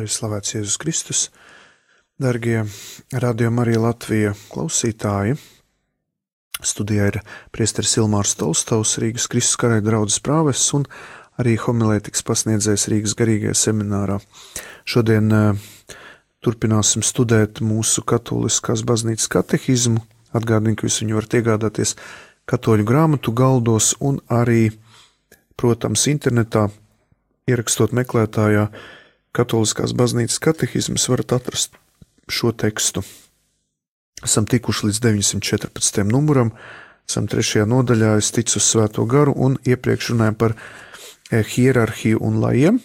lai slavēts Jēzus Kristus, darbie radījuma arī Latvijas klausītāji. Studijā ir Priesteris Ilmārs Tolstovs, Rīgas Kristus karaļa draudzes prāves un arī homilētikas pasniedzējs Rīgas garīgajā seminārā. Šodien uh, turpināsim studēt mūsu katoliskās baznīcas katehismu. Atgādinu, ka jūs viņu varat iegādāties katoļu grāmatu galdos un arī, protams, internetā, ierakstot meklētājā Katoliskās baznīcas katehismas varat atrast šo tekstu. Esam tikuši līdz 914. numuram, esam trešajā nodaļā, es ticu uz svēto garu un iepriekš runājam par e, hierarhiju un lajiem.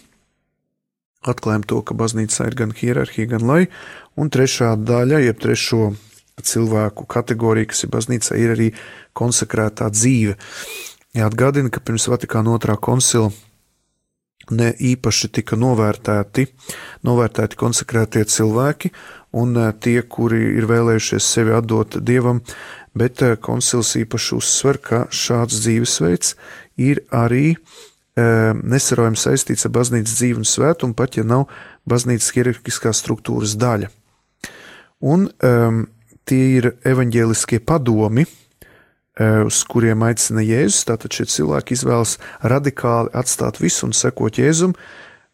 Atklājam to, ka baznīcā ir gan hierarhija, gan lai, un trešā daļa, jeb trešo cilvēku kategorija, kas ir baznīcā, ir arī konsekrētā dzīve. Jāatgādina, ka pirms Vatikāna otrā koncila ne īpaši tika novērtēti, novērtēti konsekrētie cilvēki un eh, tie, kuri ir vēlējušies sevi atdot dievam, bet eh, koncils īpaši uzsver, ka šāds dzīvesveids ir arī e, nesarojami saistīts ar baznīcas dzīvi un svētumu, pat ja nav baznīcas hierarhiskās struktūras daļa. Un um, tie ir evaņģēliskie padomi, Eh, uz kuriem aicina Jēzus. Tātad šie cilvēki izvēlas radikāli atstāt visu un sekot Jēzum,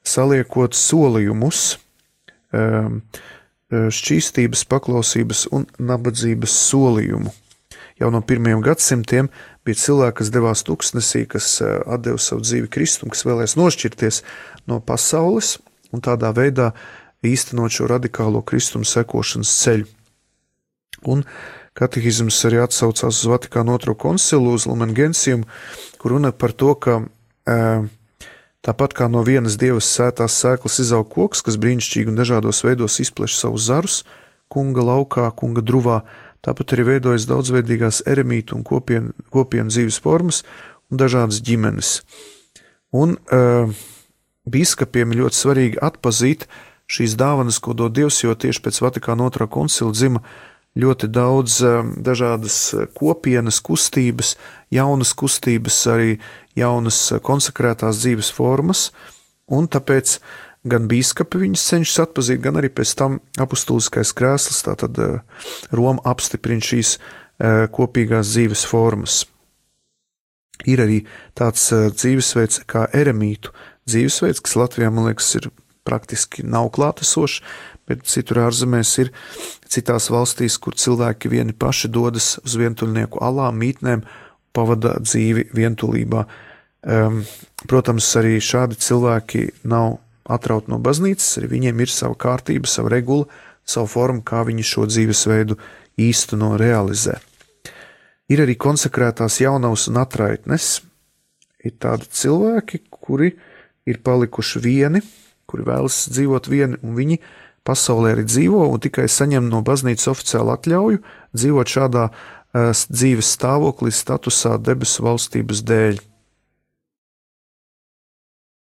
saliekot solījumus, ehm, eh, šķīstības, paklausības un nabadzības solījumu. Jau no pirmajiem gadsimtiem bija cilvēki, kas devās tuksnesī, kas eh, deva savu dzīvi Kristum, kas vēlēs nošķirties no pasaules un tādā veidā īstenot šo radikālo Kristuma sekošanas ceļu. Un, uh, Katehisms arī atsaucās uz Vatikānu otro koncilu, uz Lumen Gentium, kur runa par to, ka tāpat kā no vienas dievas sētās sēklas izaug koks, kas brīnišķīgi un dažādos veidos izpleš savus zarus, kunga laukā, kunga druvā, tāpat arī veidojas daudzveidīgās eremītu un kopienu, kopienu dzīves formas un dažādas ģimenes. Un uh, biskupiem ir ļoti svarīgi atpazīt šīs dāvanas, ko dod Dievs, jo tieši pēc Vatikāna otrā koncila dzima ļoti daudz um, dažādas uh, kopienas, kustības, jaunas kustības, arī jaunas uh, konsekrētās dzīves formas, un tāpēc gan biskupi viņus cenšas atpazīt, gan arī pēc tam apustuliskais krēsls, tātad Roma apstiprina šīs kopīgās dzīves formas. Ir arī tāds dzīvesveids kā eremītu dzīvesveids, kas Latvijā, man liekas, ir praktiski nav klātesošs, bet citur ārzemēs ir citās valstīs, kur cilvēki vieni paši dodas uz vientuļnieku alām, mītnēm, pavada dzīvi vientulībā. Um, protams, arī šādi cilvēki nav atrauti no baznīcas, arī viņiem ir sava kārtība, sava regula, sava forma, kā viņi šo dzīvesveidu īsteno realizē. Ir arī konsekrētās jaunavas un atraitnes. Ir tādi cilvēki, kuri ir palikuši vieni, kuri vēlas dzīvot vieni, un viņi pasaulē arī dzīvo un tikai saņem no baznīcas oficiālu atļauju dzīvot šādā uh, dzīves stāvoklī, statusā debesu valstības dēļ.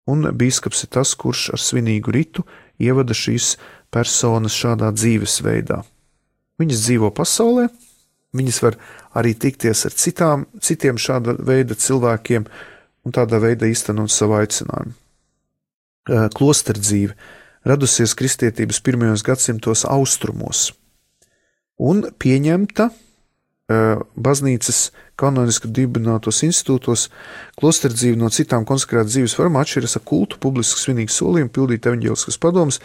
Un biskups ir tas, kurš ar svinīgu ritu ievada šīs personas šādā dzīvesveidā. Viņas dzīvo pasaulē, viņas var arī tikties ar citām, citiem šāda veida cilvēkiem un tādā veidā īstenot savu aicinājumu. Klosteru dzīve radusies kristietības pirmajos gadsimtos austrumos un pieņemta uh, baznīcas kanoniski dibinātos institūtos, klosterdzīve no citām konsekrētas dzīves formām atšķiras ar kultu, publiski svinīgu solījumu, pildīt evaņģēliskas padomus,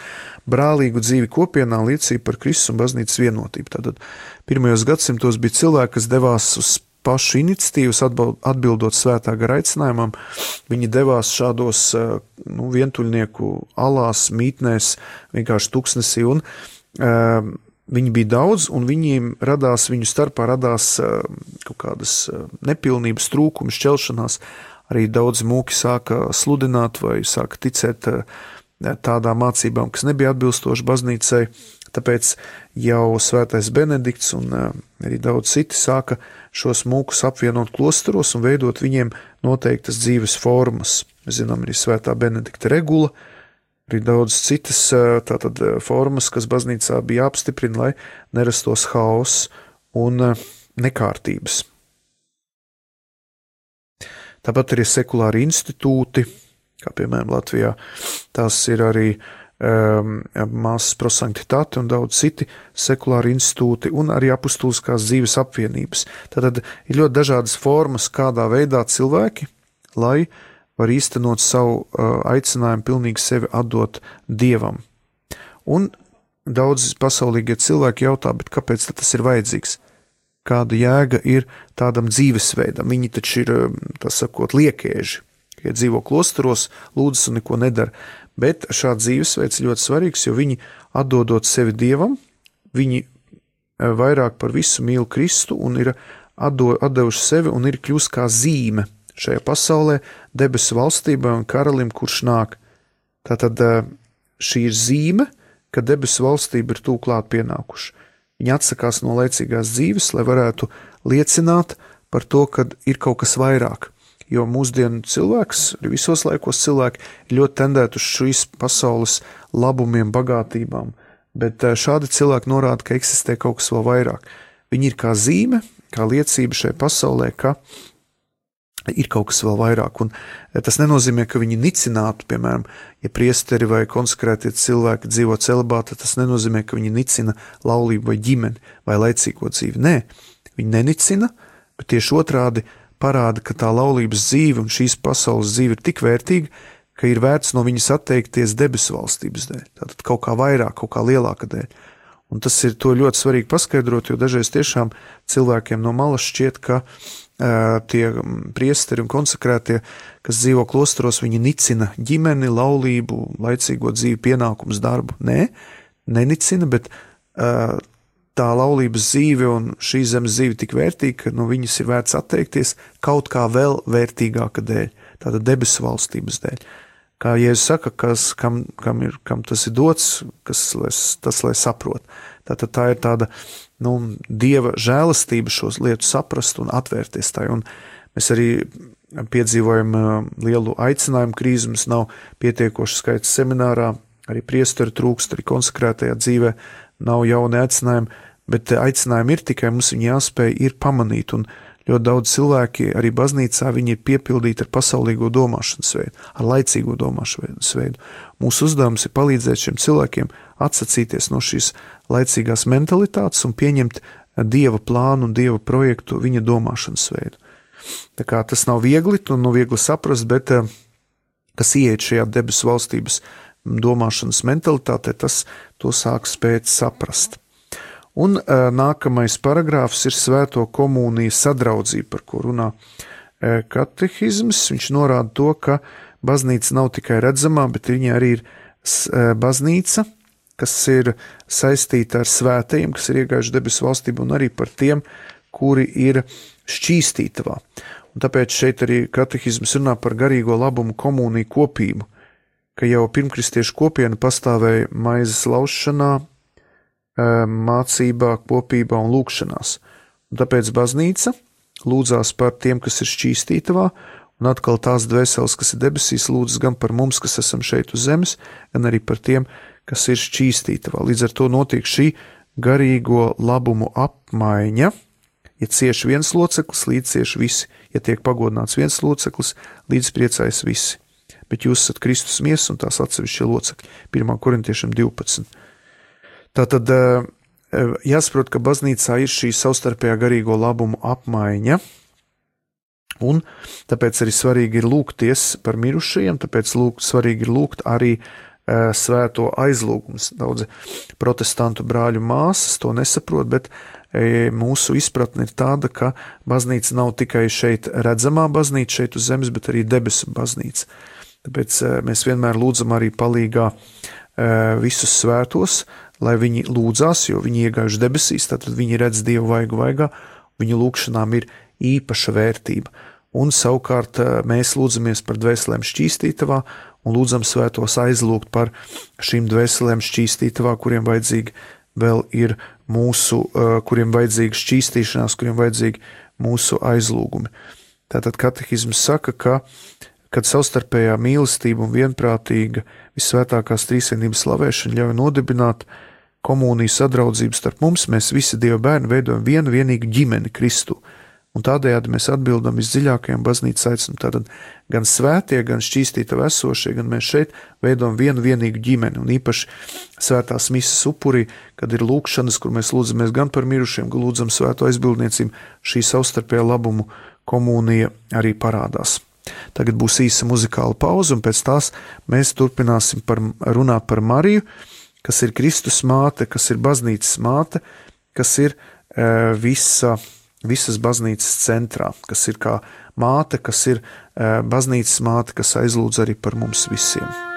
brālīgu dzīvi kopienā liecīja par Kristus un baznīcas vienotību. Tātad pirmajos gadsimtos bija cilvēki, kas devās uz pašu iniciatīvas, atbildot svētā gara aicinājumam, viņi devās šādos eh, nu, vientuļnieku alās, mītnēs, vienkārši tuksnesī, un uh, viņi bija daudz, un viņiem radās, viņu starpā radās uh, kaut kādas nepilnības, trūkumi, šķelšanās. Arī daudzi mūki sāka sludināt vai sāka ticēt uh, tādām mācībām, kas nebija atbilstoši baznīcai. Tāpēc jau Svētais Benedikts un arī daudz citi sāka uh, šos mūkus apvienot klosteros un veidot viņiem noteiktas dzīves formas. Mēs zinām, arī Svētā Benedikta regula, arī daudz citas tātad, formas, kas baznīcā bija jāapstiprina, lai nerastos haoss un nekārtības. Tāpat arī sekulāri institūti, kā piemēram Latvijā, tās ir arī um, māsas prosanktitāte un daudz citi sekulāri institūti un arī apustuliskās dzīves apvienības. Tad ir ļoti dažādas formas, kādā veidā cilvēki, lai var īstenot savu uh, aicinājumu pilnīgi sevi atdot Dievam. Un daudz pasaulīgie cilvēki jautā, kāpēc tas ir vajadzīgs? Kāda jēga ir tādam dzīvesveidam? Viņi taču ir, um, tā sakot, liekēži, ja dzīvo klosteros, lūdzas un neko nedara. Bet šāds dzīvesveids ir ļoti svarīgs, jo viņi atdodot sevi dievam, viņi uh, vairāk par visu mīl Kristu un ir atdevuši sevi un ir kļūst kā zīme šajā pasaulē, debesu valstībai un karalim, kurš nāk. Tātad uh, šī ir zīme, ka debesu valstība ir tūklāt pienākuši. Viņi atsakās no laicīgās dzīves, lai varētu liecināt par to, ka ir kaut kas vairāk. Jo mūsdienu cilvēks, arī visos laikos cilvēki, ļoti tendēti uz šīs pasaules labumiem, bagātībām, bet eh, šādi cilvēki norāda, ka eksistē kaut kas vēl vairāk. Viņi ir kā zīme, kā liecība šai pasaulē, ka ir kaut kas vēl vairāk. Un e, tas nenozīmē, ka viņi nicinātu, piemēram, ja priesteri vai konsekrētie cilvēki dzīvo celibātā, tas nenozīmē, ka viņi nicina laulību vai ģimeni vai laicīgo dzīvi. Nē, viņi nenicina, bet tieši otrādi parāda, ka tā laulības dzīve un šīs pasaules dzīve ir tik vērtīga, ka ir vērts no viņas atteikties debesu valstības dēļ. Tātad kaut kā vairāk, kaut kā lielāka dēļ. Un tas ir ļoti svarīgi paskaidrot, jo dažreiz tiešām cilvēkiem no malas šķiet, ka uh, tie priesteri un konsekrētie, kas dzīvo klosteros, viņi nicina ģimeni, laulību, laicīgo dzīvi, pienākumus, darbu. Nē, nenicina, bet tā laulības dzīve un šī zemes dzīve tik vērtīga, ka no viņas ir vērts atteikties kaut kā vēl vērtīgāka dēļ, tāda debesu valstības dēļ. Kā Jēzus saka, kas, kam, kam, ir, kam tas ir dots, kas, tas lai saprot. Tātad tā ir tāda nu, dieva žēlastība šos lietu saprast un atvērties tai. Un mēs arī piedzīvojam uh, lielu aicinājumu krīzi, mums nav pietiekoši skaits seminārā, arī priesteri trūkst, arī konsekrētajā dzīvē nav jauni aicinājumi, bet aicinājumi ir tikai mums viņi jāspēj ir pamanīt un Ļoti daudz cilvēki arī baznīcā ir piepildīti ar pasaulīgo domāšanas veidu, ar laicīgo domāšanas veidu. Mūsu uzdevums ir palīdzēt šiem cilvēkiem atsacīties no šīs laicīgās mentalitātes un pieņemt dieva plānu un dieva projektu viņa domāšanas veidu. Tā kā tas nav viegli, to nav viegli saprast, bet eh, kas ieiet šajā debesu valstības domāšanas mentalitātē, tas to sāk spēt saprast. Un uh, nākamais paragrāfs ir Svēto komunijas sadraudzība, par ko runā uh, katehisms. Viņš norāda to, ka baznīca nav tikai redzamā, bet viņa arī ir uh, baznīca, kas ir saistīta ar svētajiem, kas ir iegājuši debesu valstību, un arī par tiem, kuri ir šķīstītavā. Un tāpēc šeit arī katehisms runā par garīgo labumu komuniju kopību, ka jau pirmkristiešu kopiena pastāvēja maizes laušanā, mācībā, kopībā un lūkšanās. Un tāpēc baznīca lūdzās par tiem, kas ir šķīstītavā, un atkal tās dvēseles, kas ir debesīs, lūdzas gan par mums, kas esam šeit uz zemes, gan arī par tiem, kas ir šķīstītavā. Līdz ar to notiek šī garīgo labumu apmaiņa. Ja cieši viens loceklis, līdz cieši visi, ja tiek pagodināts viens loceklis, līdz priecājas visi. Bet jūs esat Kristus miesas un tās atsevišķie locekļi. 1. korintiešiem 12. Tā tad eh, eh, jāsaprot, ka baznīcā ir šī savstarpējā garīgo labumu apmaiņa. Un tāpēc arī svarīgi ir lūgties par mirušajiem, tāpēc lūgt, svarīgi ir lūgt arī e, svēto aizlūgumus. Daudzi protestantu brāļu māsas to nesaprot, bet mūsu izpratne ir tāda, ka baznīca nav tikai šeit redzamā baznīca, šeit uz zemes, bet arī debesu baznīca. Tāpēc mēs vienmēr lūdzam arī palīgā visus svētos, lai viņi lūdzās, jo viņi iegājuši debesīs, tad viņi redz Dievu vaigu vaigā, viņu lūgšanām ir īpaša vērtība. Un savukārt eh, mēs lūdzamies par dvēselēm šķīstītavā un lūdzam svētos aizlūgt par šīm dvēselēm šķīstītavā, kuriem vajadzīgi vēl ir mūsu, eh, kuriem vajadzīga šķīstīšanās, kuriem vajadzīgi mūsu aizlūgumi. Tātad katehisms saka, ka, kad savstarpējā mīlestība un vienprātīga visvētākās trīsvienības slavēšana ļauj nodibināt uh, komunijas sadraudzību starp mums, mēs visi Dieva bērni veidojam vienu vienīgu ģimeni Kristu. Un tādējādi mēs atbildam visdziļākajam baznīcas aicinājumam. Tātad gan svētie, gan šķīstīta esošie, gan mēs šeit veidojam vienu vienīgu ģimeni. Un īpaši svētās misijas upurī, kad ir lūkšanas, kur mēs lūdzamies gan par mirušiem, gan lūdzam svēto aizbildniecību, šī savstarpējā labumu komunija arī parādās. Tagad būs īsa muzikāla pauze, un pēc tās mēs turpināsim par, runāt par Mariju, kas ir Kristus māte, kas ir baznīcas māte, kas ir e, visa visas baznīcas centrā, kas ir kā māte, kas ir eh, baznīcas māte, kas aizlūdz arī par mums visiem.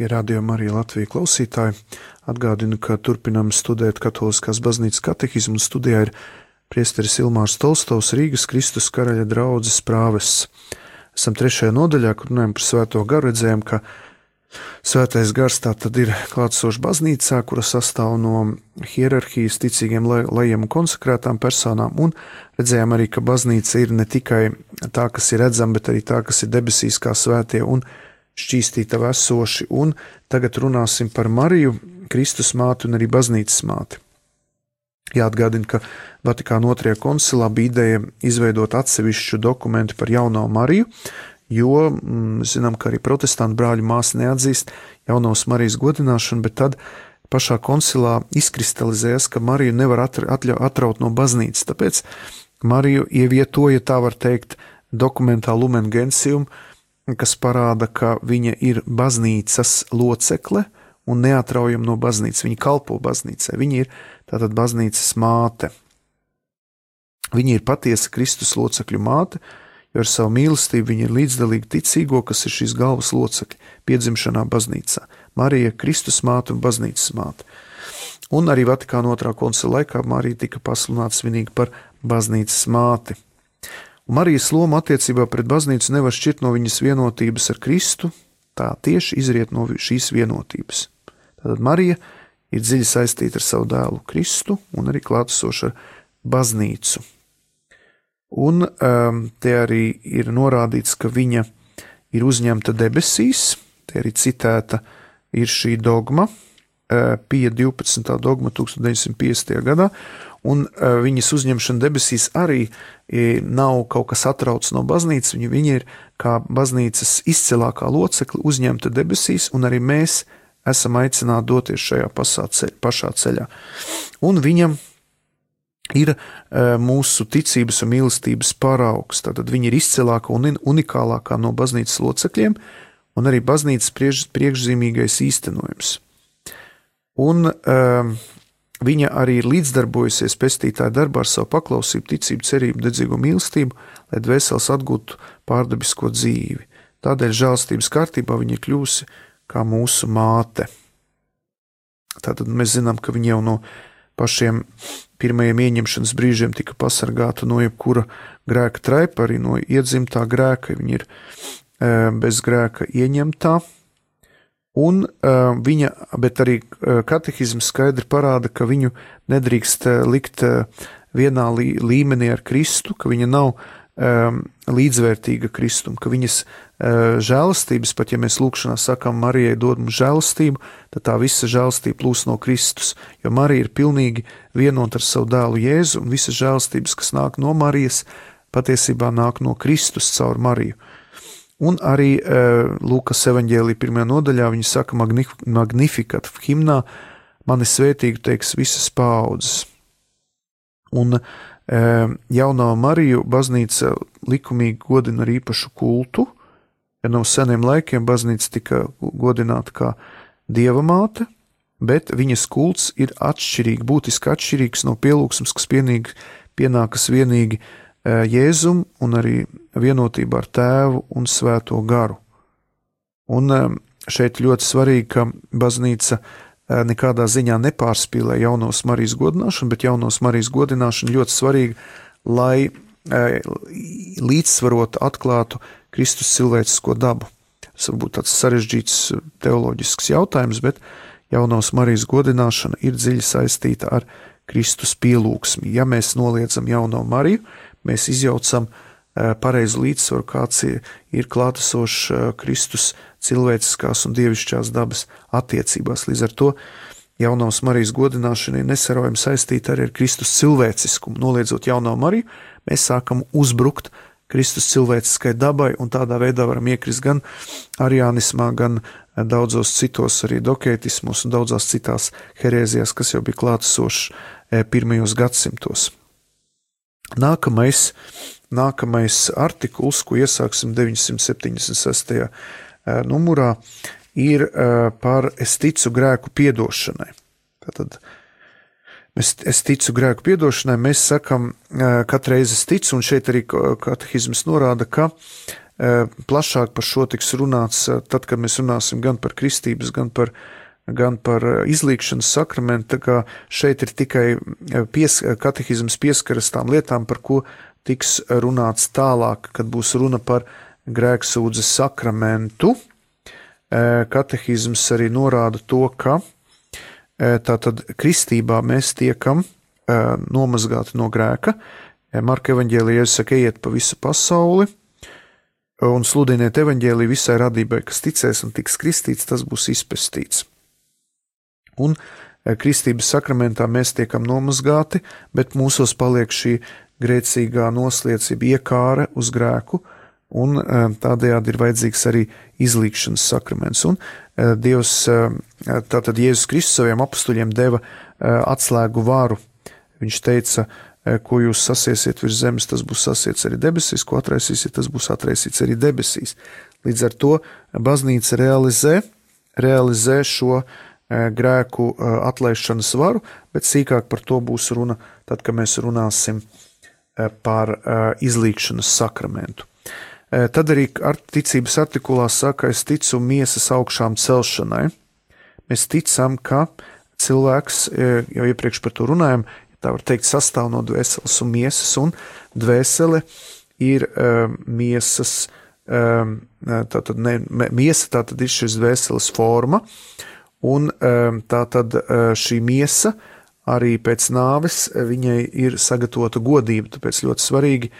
Darbie radījumi arī Latvijas klausītāji, atgādinu, ka turpinam studēt Katoliskās baznīcas katehismu studijā ir priesteris Ilmārs Tolstovs Rīgas Kristus karaļa draudzes prāves. Esam trešajā nodaļā, kur runājam par svēto garu, redzējām, ka Svētais gars tā tad ir klātsošs baznīcā, kura sastāv no hierarhijas, ticīgiem lajiem un konsekrētām personām, un redzējām arī, ka baznīca ir ne tikai tā, kas ir redzama, bet arī tā, kas ir debesīs kā svētie un šķīstīta esoši, un tagad runāsim par Mariju, Kristus māti un arī baznīcas māti. Jāatgādina, ka Vatikāna otrajā koncilā bija ideja izveidot atsevišķu dokumentu par jauno Mariju, jo mm, zinām, ka arī protestantu brāļu māsa neatzīst jaunos Marijas godināšanu, bet tad pašā koncilā izkristalizējas, ka Mariju nevar atraut no baznīcas. Tāpēc Mariju ievietoja, tā var teikt, dokumentā Lumen Gentium, kas parāda, ka viņa ir baznīcas locekle un neatraujama no baznīcas. Viņa kalpo baznīcai, viņa ir tātad baznīcas māte. Viņa ir patiesa Kristus locekļu māte, jo ar savu mīlestību viņa ir līdzdalīga ticīgo, kas ir šīs galvas locekļi, piedzimšanā baznīcā. Marija, Kristus māte un baznīcas māte. Un arī Vatikāna otrā koncila laikā Marija tika pasludināta svinīgi par baznīcas māti. Un Marijas loma attiecībā pret baznīcu nevar šķirt no viņas vienotības ar Kristu, tā tieši izriet no šīs vienotības. Tātad Marija ir dziļi saistīta ar savu dēlu Kristu un arī klātesoša ar baznīcu. Un um, te arī ir norādīts, ka viņa ir uzņemta debesīs, te arī citēta ir šī dogma, uh, Pie 12. dogma 1950. gadā, un uh, viņas uzņemšana debesīs arī nav kaut kas atrauts no baznīcas, viņa, viņa ir kā baznīcas izcilākā locekle uzņemta debesīs, un arī mēs esam aicināti doties šajā ceļ, pašā ceļā. Un viņam ir mūsu ticības un mīlestības paraugs. Tad viņa ir izcilākā un unikālākā no baznīcas locekļiem, un arī baznīcas priekšzīmīgais īstenojums. Un Viņa arī ir līdzdarbojusies pestītāja darbā ar savu paklausību, ticību, cerību, dedzīgo mīlestību, lai dvēseles atgūtu pārdabisko dzīvi. Tādēļ žēlstības kārtībā viņa ir kļuvusi kā mūsu māte. Tātad mēs zinām, ka viņa jau no pašiem pirmajiem ieņemšanas brīžiem tika pasargāta no jebkura grēka traipa, arī no iedzimtā grēka. Viņa ir e, bez grēka ieņemtā, Un uh, viņa, bet arī uh, katehisms skaidri parāda, ka viņu nedrīkst uh, likt uh, vienā lī, līmenī ar Kristu, ka viņa nav um, līdzvērtīga Kristum, ka viņas uh, žēlastības, pat ja mēs lūkšanā sakām, Marijai dod mums žēlastību, tad tā visa žēlastība plūs no Kristus, jo Marija ir pilnīgi vienota ar savu dēlu Jēzu, un visas žēlastības, kas nāk no Marijas, patiesībā nāk no Kristus caur Mariju. Un arī uh, Lūkas evanģēlī pirmajā nodaļā viņa saka magnif magnifikat himnā, mani svētīgi teiks visas paudzes. Un uh, jauno Mariju baznīca likumīgi godina ar īpašu kultu, ja no seniem laikiem baznīca tika godināta kā dieva māte, bet viņas kults ir atšķirīgi, būtiski atšķirīgs no pielūgsmes, kas pienīgi, pienākas vienīgi Jēzum un arī vienotībā ar tēvu un svēto garu. Un šeit ļoti svarīgi, ka baznīca nekādā ziņā nepārspīlē jaunos Marijas godināšanu, bet jaunos Marijas godināšana ļoti svarīga, lai līdzsvarot atklātu Kristus cilvēcisko dabu. Tas varbūt tāds sarežģīts teoloģisks jautājums, bet jaunos Marijas godināšana ir dziļi saistīta ar Kristus pielūgsmi. Ja mēs noliedzam jauno Mariju, mēs izjaucam eh, pareizu līdzsvaru, kāds ir klātesošs eh, Kristus cilvēciskās un dievišķās dabas attiecībās. Līdz ar to jaunās Marijas godināšana ir nesaraujami saistīta arī ar Kristus cilvēciskumu. Noliedzot jauno Mariju, mēs sākam uzbrukt Kristus cilvēciskai dabai, un tādā veidā varam iekrist gan arianismā, gan daudzos citos arī dokētismos un daudzās citās herēzijās, kas jau bija klātesošas eh, pirmajos gadsimtos. Nākamais, nākamais artikls, ko iesāksim 976. numurā, ir par es ticu grēku piedošanai. Tātad, es, es ticu grēku piedošanai, mēs sakam, katru reizi es ticu, un šeit arī katehisms norāda, ka plašāk par šo tiks runāts tad, kad mēs runāsim gan par kristības, gan par, gan par izlīkšanas sakramentu. Tā kā šeit ir tikai pies, katehisms pieskaras tām lietām, par ko tiks runāts tālāk, kad būs runa par grēksūdzes sakramentu. Katehisms arī norāda to, ka tātad kristībā mēs tiekam nomazgāti no grēka. Marka evanģēlijā saka, ejiet pa visu pasauli un sludiniet evanģēliju visai radībai, kas ticēs un tiks kristīts, tas būs izpestīts. Un kristības sakramentā mēs tiekam nomazgāti, bet mūsos paliek šī grēcīgā nosliecība iekāre uz grēku, un tādējādi ir vajadzīgs arī izlīkšanas sakraments. Un Dievs, tātad Jēzus Kristus saviem apstuļiem deva atslēgu varu Viņš teica, ko jūs sasiesiet virs zemes, tas būs sasiets arī debesīs, ko atraisīsiet, tas būs atraisīts arī debesīs. Līdz ar to baznīca realizē, realizē šo e, grēku atlaišanas varu, bet sīkāk par to būs runa tad, kad mēs runāsim par izlīkšanas sakramentu. Tad arī ar ticības artikulā saka, es ticu miesas augšām celšanai. Mēs ticam, ka cilvēks, jau iepriekš par to runājām, tā var teikt, sastāv no dvēseles un miesas, un dvēsele ir miesas, tātad ne, miesa tātad ir šis dvēseles forma, un um, tātad uh, šī miesa arī pēc nāves viņai ir sagatavota godība, tāpēc ļoti svarīgi,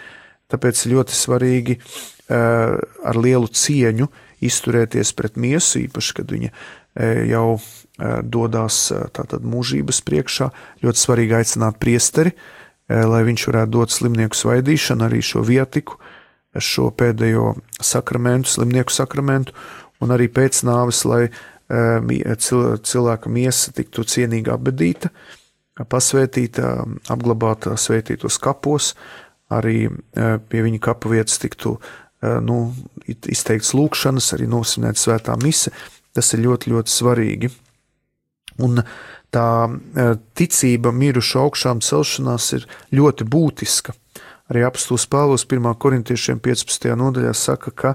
tāpēc ļoti svarīgi uh, ar lielu cieņu izturēties pret miesu, īpaši, kad viņa jau Eh, dodas eh, tātad mūžības priekšā. Ļoti svarīgi aicināt priesteri, eh, lai viņš varētu dot slimnieku svaidīšanu, arī šo vietiku, šo pēdējo sakramentu, slimnieku sakramentu, un arī pēc nāves, lai cilvēka miesa tiktu cienīgi apbedīta, pasvētīta, apglabāta svētītos kapos, arī pie viņa kapu vietas tiktu nu, izteikts lūkšanas, arī nosvinēt svētā mise. Tas ir ļoti, ļoti svarīgi. Un tā ticība mirušu augšām celšanās ir ļoti būtiska. Arī apstults Pāvils 1. korintiešiem 15. nodaļā saka, ka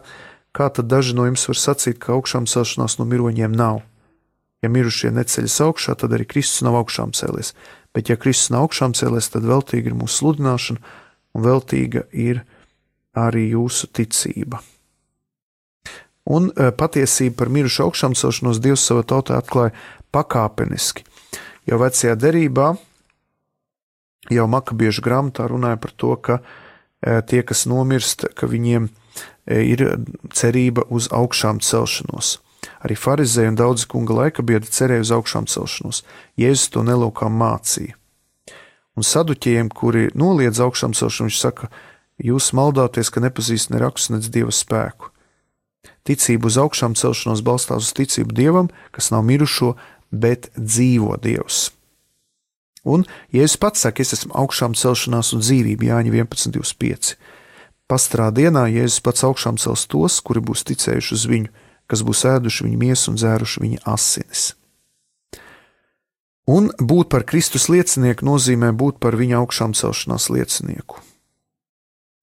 kā tad daži no jums var sacīt, ka augšām celšanās no miroņiem nav? Ja mirušie neceļas augšā, tad arī Kristus nav augšām cēlies. Bet ja Kristus nav augšām cēlies, tad veltīga ir mūsu sludināšana un veltīga ir arī jūsu ticība. Un e, patiesība par mirušu augšām celšanos Dievs savā tautā atklāja pakāpeniski. Jo vecajā derībā, jau makabiešu grāmatā runāja par to, ka e, tie, kas nomirst, ka viņiem e, ir cerība uz augšām celšanos. Arī farizēji un daudzi kunga laika biedri cerēja uz augšām celšanos. Jēzus to nelūkām mācīja. Un saduķiem, kuri noliedz augšām celšanu, viņš saka, jūs maldāties, ka nepazīst ne rakstus, ne dieva spēku. Ticība uz augšām celšanos balstās uz ticību dievam, kas nav mirušo, bet dzīvo Dievs. Un Jēzus pats saka, es esmu augšām celšanās un dzīvība, Jāņa 11.25. Pastrā dienā Jēzus pats augšām cels tos, kuri būs ticējuši uz viņu, kas būs ēduši viņa miesu un dzēruši viņa asinis. Un būt par Kristus liecinieku nozīmē būt par viņa augšām celšanās liecinieku.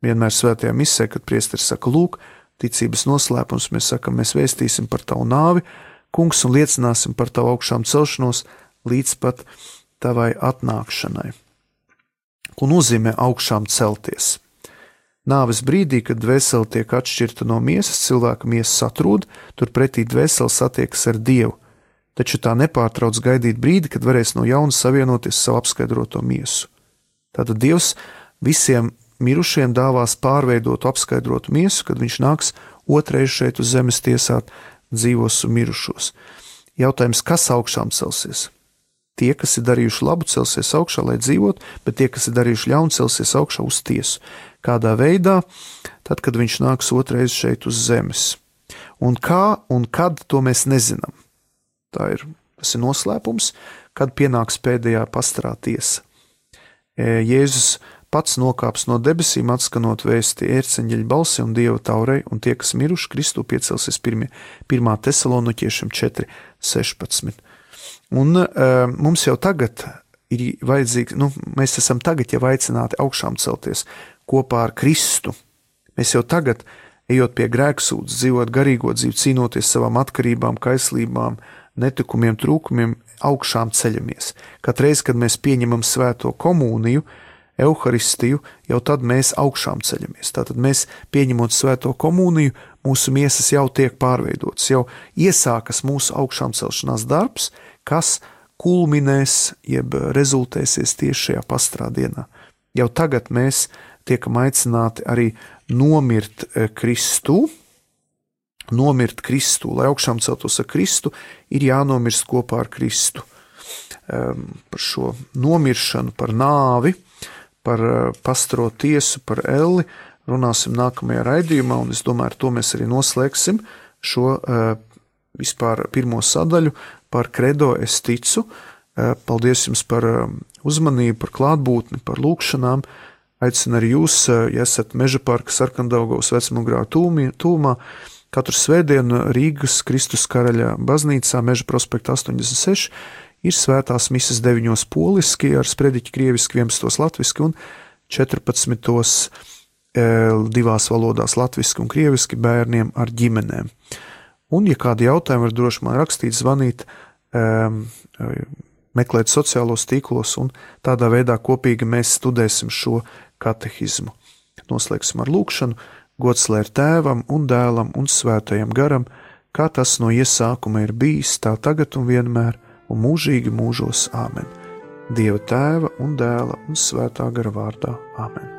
Vienmēr svētajā misē, kad priesteris saka, lūk, ticības noslēpums, mēs sakam, mēs vēstīsim par tavu nāvi, kungs, un liecināsim par tavu augšām celšanos līdz pat tavai atnākšanai. Ko nozīmē augšām celties? Nāves brīdī, kad dvēsele tiek atšķirta no miesas, cilvēka miesa satrūd, turpretī dvēsele satiekas ar Dievu, taču tā nepārtrauc gaidīt brīdi, kad varēs no jauna savienoties savu apskaidroto miesu. Tātad Dievs visiem mirušiem dāvās pārveidot apskaidrotu miesu, kad viņš nāks otrais šeit uz zemes tiesāt dzīvos un mirušos. Jautājums, kas augšām celsies? Tie, kas ir darījuši labu, celsies augšā, lai dzīvotu, bet tie, kas ir darījuši ļaunu, celsies augšā uz tiesu. Kādā veidā? Tad, kad viņš nāks otrais šeit uz zemes. Un kā un kad to mēs nezinām. Tā ir, tas ir noslēpums, kad pienāks pēdējā pastrā tiesa. E, Jēzus pats nokāps no debesīm, atskanot vēsti ērceņģeļa balsi un dieva taurei, un tie, kas miruši Kristu, piecelsies pirmie, pirmā tesaloniķiešiem 4, 16. Un uh, mums jau tagad ir vajadzīgs, nu, mēs esam tagad jau aicināti augšām celties kopā ar Kristu. Mēs jau tagad ejot pie grēksūdzes, dzīvot garīgo dzīvi, cīnoties savām atkarībām, kaislībām, netikumiem, trūkumiem, augšām ceļamies. Katru reizi, kad mēs pieņemam svēto komuniju, evaharistiju, jau tad mēs augšām ceļamies. Tātad mēs pieņemot svēto komuniju, mūsu miesas jau tiek pārveidotas, jau iesākas mūsu augšām celšanās darbs, kas kulminēs, jeb rezultēsies tieši šajā pastrādienā. Jau tagad mēs tiekam aicināti arī nomirt eh, Kristu, nomirt Kristu, lai augšām celtos ar Kristu, ir jānomirst kopā ar Kristu. Par šo nomiršanu, par nāvi, par uh, pastaro tiesu, par elli runāsim nākamajā raidījumā, un es domāju, ar to mēs arī noslēgsim šo uh, vispār pirmo sadaļu par kredo es ticu. Paldies jums par uzmanību, par klātbūtni, par lūkšanām. Aicinu arī jūs, ja esat Meža parka sarkandaugos vecmogrā tūmā, Katru svētdienu Rīgas Kristus karaļa baznīcā Meža prospekta 86 ir svētās misas 9 poliski ar sprediķi krieviski, 11 latviski un 14 e, divās valodās latviski un krieviski bērniem ar ģimenēm. Un, ja kādi jautājumi, var droši man rakstīt, zvanīt, e, meklēt sociālos tīklos, un tādā veidā kopīgi mēs studēsim šo katehismu. Noslēgsim ar lūkšanu gods lai ir tēvam un dēlam un svētajam garam, kā tas no iesākuma ir bijis, tā tagad un vienmēr, un mūžīgi mūžos Āmen. Dieva tēva un dēla un svētā gara vārdā Āmen.